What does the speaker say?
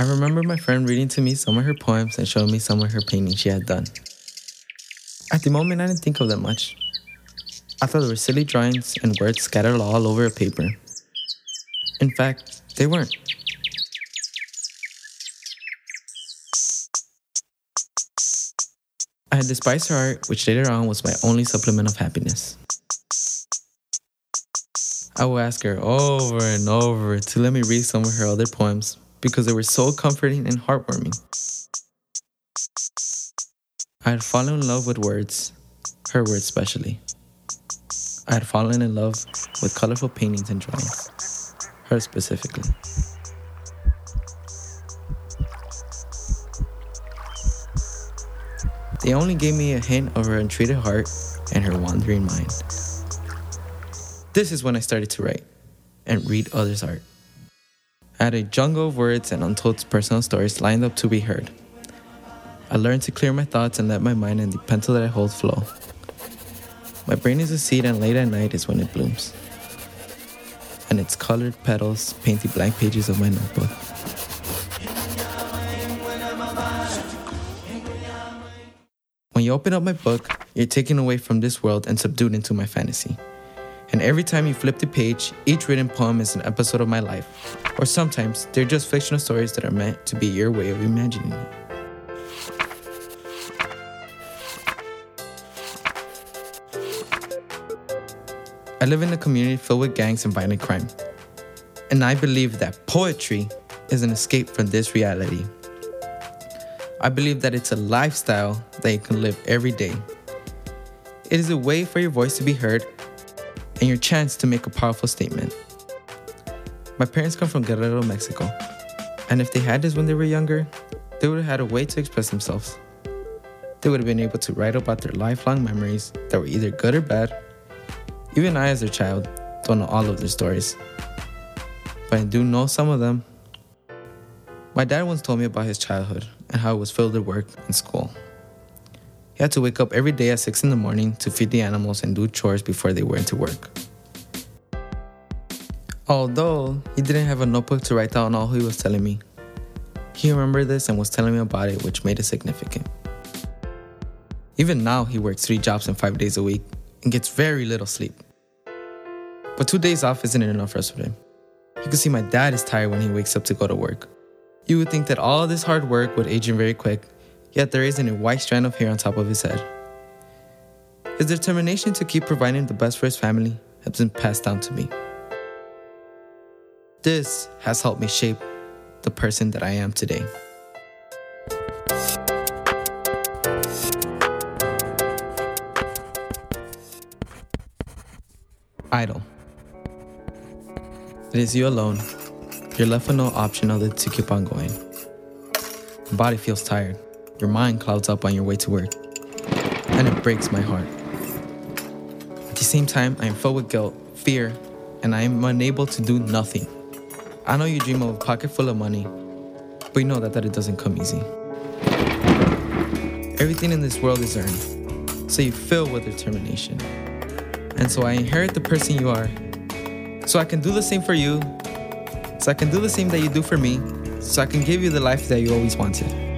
I remember my friend reading to me some of her poems and showing me some of her paintings she had done. At the moment, I didn't think of them much. I thought they were silly drawings and words scattered all over a paper. In fact, they weren't. I had despised her art, which later on was my only supplement of happiness. I would ask her over and over to let me read some of her other poems because they were so comforting and heartwarming. I had fallen in love with words, her words especially. I had fallen in love with colorful paintings and drawings, her specifically. They only gave me a hint of her untreated heart and her wandering mind. This is when I started to write and read others' art. Had a jungle of words and untold personal stories lined up to be heard. I learned to clear my thoughts and let my mind and the pencil that I hold flow. My brain is a seed, and late at night is when it blooms. And its colored petals paint the blank pages of my notebook. When you open up my book, you're taken away from this world and subdued into my fantasy. And every time you flip the page, each written poem is an episode of my life. Or sometimes they're just fictional stories that are meant to be your way of imagining it. I live in a community filled with gangs and violent crime. And I believe that poetry is an escape from this reality. I believe that it's a lifestyle that you can live every day. It is a way for your voice to be heard and your chance to make a powerful statement. My parents come from Guerrero, Mexico, and if they had this when they were younger, they would have had a way to express themselves. They would have been able to write about their lifelong memories that were either good or bad. Even I, as a child, don't know all of their stories, but I do know some of them. My dad once told me about his childhood and how it was filled with work and school. He had to wake up every day at 6 in the morning to feed the animals and do chores before they went to work. Although he didn't have a notebook to write down all he was telling me, he remembered this and was telling me about it, which made it significant. Even now, he works three jobs and five days a week and gets very little sleep. But two days off isn't enough rest for him. You can see my dad is tired when he wakes up to go to work. You would think that all this hard work would age him very quick, yet there isn't a white strand of hair on top of his head. His determination to keep providing the best for his family has been passed down to me. This has helped me shape the person that I am today. Idle. It is you alone. You're left with no option other to keep on going. Body feels tired. Your mind clouds up on your way to work. And it breaks my heart. At the same time, I am filled with guilt, fear, and I am unable to do nothing. I know you dream of a pocket full of money, but you know that, that it doesn't come easy. Everything in this world is earned, so you fill with determination. And so I inherit the person you are, so I can do the same for you, so I can do the same that you do for me, so I can give you the life that you always wanted.